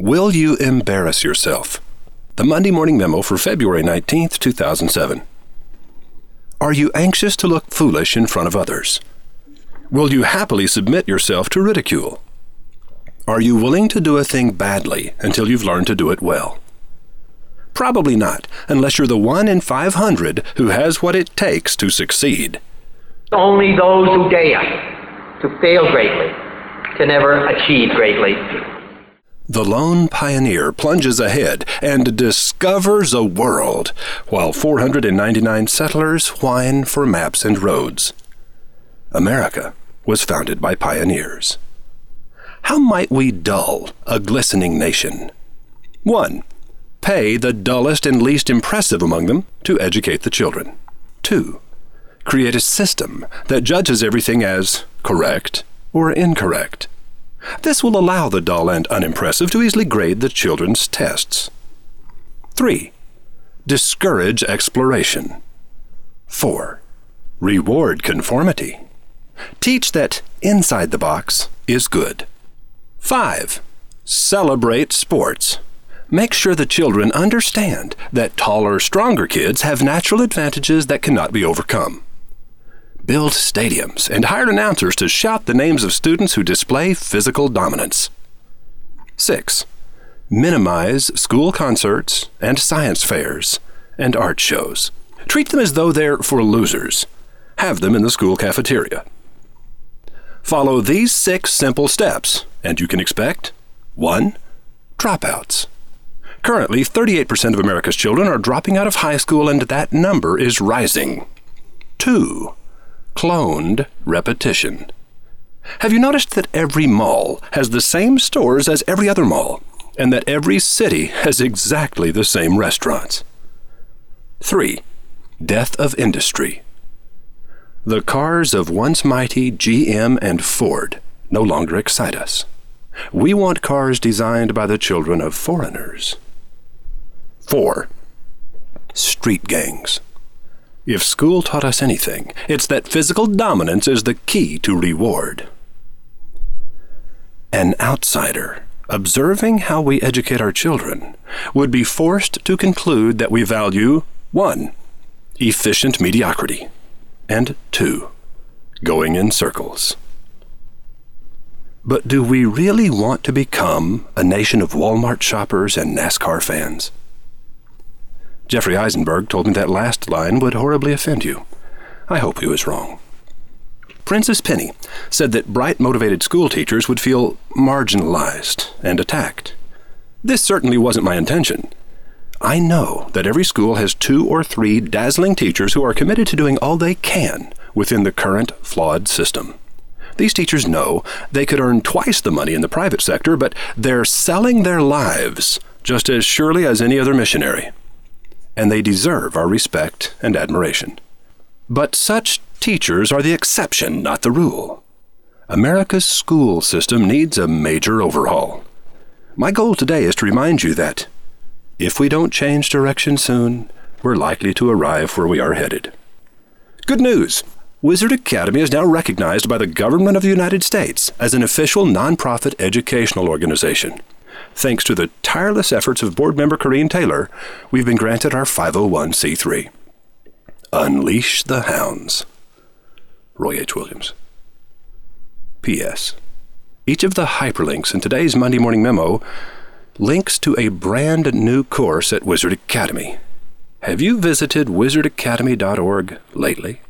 Will you embarrass yourself? The Monday Morning Memo for February 19th, 2007. Are you anxious to look foolish in front of others? Will you happily submit yourself to ridicule? Are you willing to do a thing badly until you've learned to do it well? Probably not, unless you're the one in 500 who has what it takes to succeed. Only those who dare to fail greatly can ever achieve greatly. The lone pioneer plunges ahead and discovers a world, while 499 settlers whine for maps and roads. America was founded by pioneers. How might we dull a glistening nation? 1. Pay the dullest and least impressive among them to educate the children. 2. Create a system that judges everything as correct or incorrect. This will allow the dull and unimpressive to easily grade the children's tests. 3. Discourage exploration. 4. Reward conformity. Teach that inside the box is good. 5. Celebrate sports. Make sure the children understand that taller, stronger kids have natural advantages that cannot be overcome build stadiums, and hired announcers to shout the names of students who display physical dominance. 6. Minimize school concerts and science fairs and art shows. Treat them as though they're for losers. Have them in the school cafeteria. Follow these six simple steps, and you can expect 1. Dropouts. Currently, 38% of America's children are dropping out of high school, and that number is rising. 2 cloned repetition. Have you noticed that every mall has the same stores as every other mall, and that every city has exactly the same restaurants? 3. Death of industry. The cars of once mighty GM and Ford no longer excite us. We want cars designed by the children of foreigners. 4. Street gangs. If school taught us anything, it's that physical dominance is the key to reward. An outsider, observing how we educate our children, would be forced to conclude that we value 1. Efficient mediocrity, and 2. Going in circles. But do we really want to become a nation of Walmart shoppers and NASCAR fans? Jeffrey Eisenberg told me that last line would horribly offend you. I hope he was wrong. Princess Pennie said that bright, motivated school teachers would feel marginalized and attacked. This certainly wasn't my intention. I know that every school has two or three dazzling teachers who are committed to doing all they can within the current flawed system. These teachers know they could earn twice the money in the private sector, but they're selling their lives just as surely as any other missionary and they deserve our respect and admiration. But such teachers are the exception, not the rule. America's school system needs a major overhaul. My goal today is to remind you that if we don't change direction soon, we're likely to arrive where we are headed. Good news! Wizard Academy is now recognized by the government of the United States as an official nonprofit educational organization. Thanks to the tireless efforts of board member Corrine Taylor, we've been granted our 501c3. Unleash the Hounds. Roy H. Williams. P.S. Each of the hyperlinks in today's Monday Morning Memo links to a brand new course at Wizard Academy. Have you visited wizardacademy.org lately?